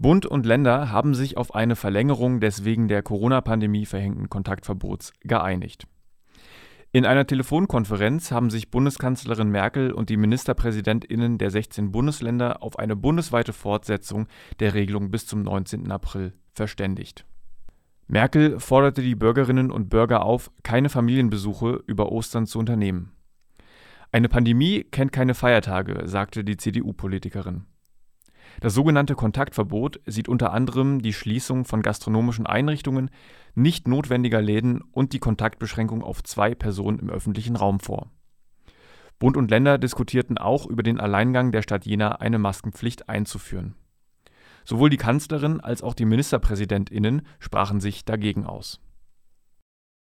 Bund und Länder haben sich auf eine Verlängerung des wegen der Corona-Pandemie verhängten Kontaktverbots geeinigt. In einer Telefonkonferenz haben sich Bundeskanzlerin Merkel und die Ministerpräsidentinnen der 16 Bundesländer auf eine bundesweite Fortsetzung der Regelung bis zum 19. April verständigt. Merkel forderte die Bürgerinnen und Bürger auf, keine Familienbesuche über Ostern zu unternehmen. Eine Pandemie kennt keine Feiertage, sagte die CDU-Politikerin. Das sogenannte Kontaktverbot sieht unter anderem die Schließung von gastronomischen Einrichtungen, nicht notwendiger Läden und die Kontaktbeschränkung auf zwei Personen im öffentlichen Raum vor. Bund und Länder diskutierten auch über den Alleingang der Stadt Jena eine Maskenpflicht einzuführen. Sowohl die Kanzlerin als auch die Ministerpräsidentinnen sprachen sich dagegen aus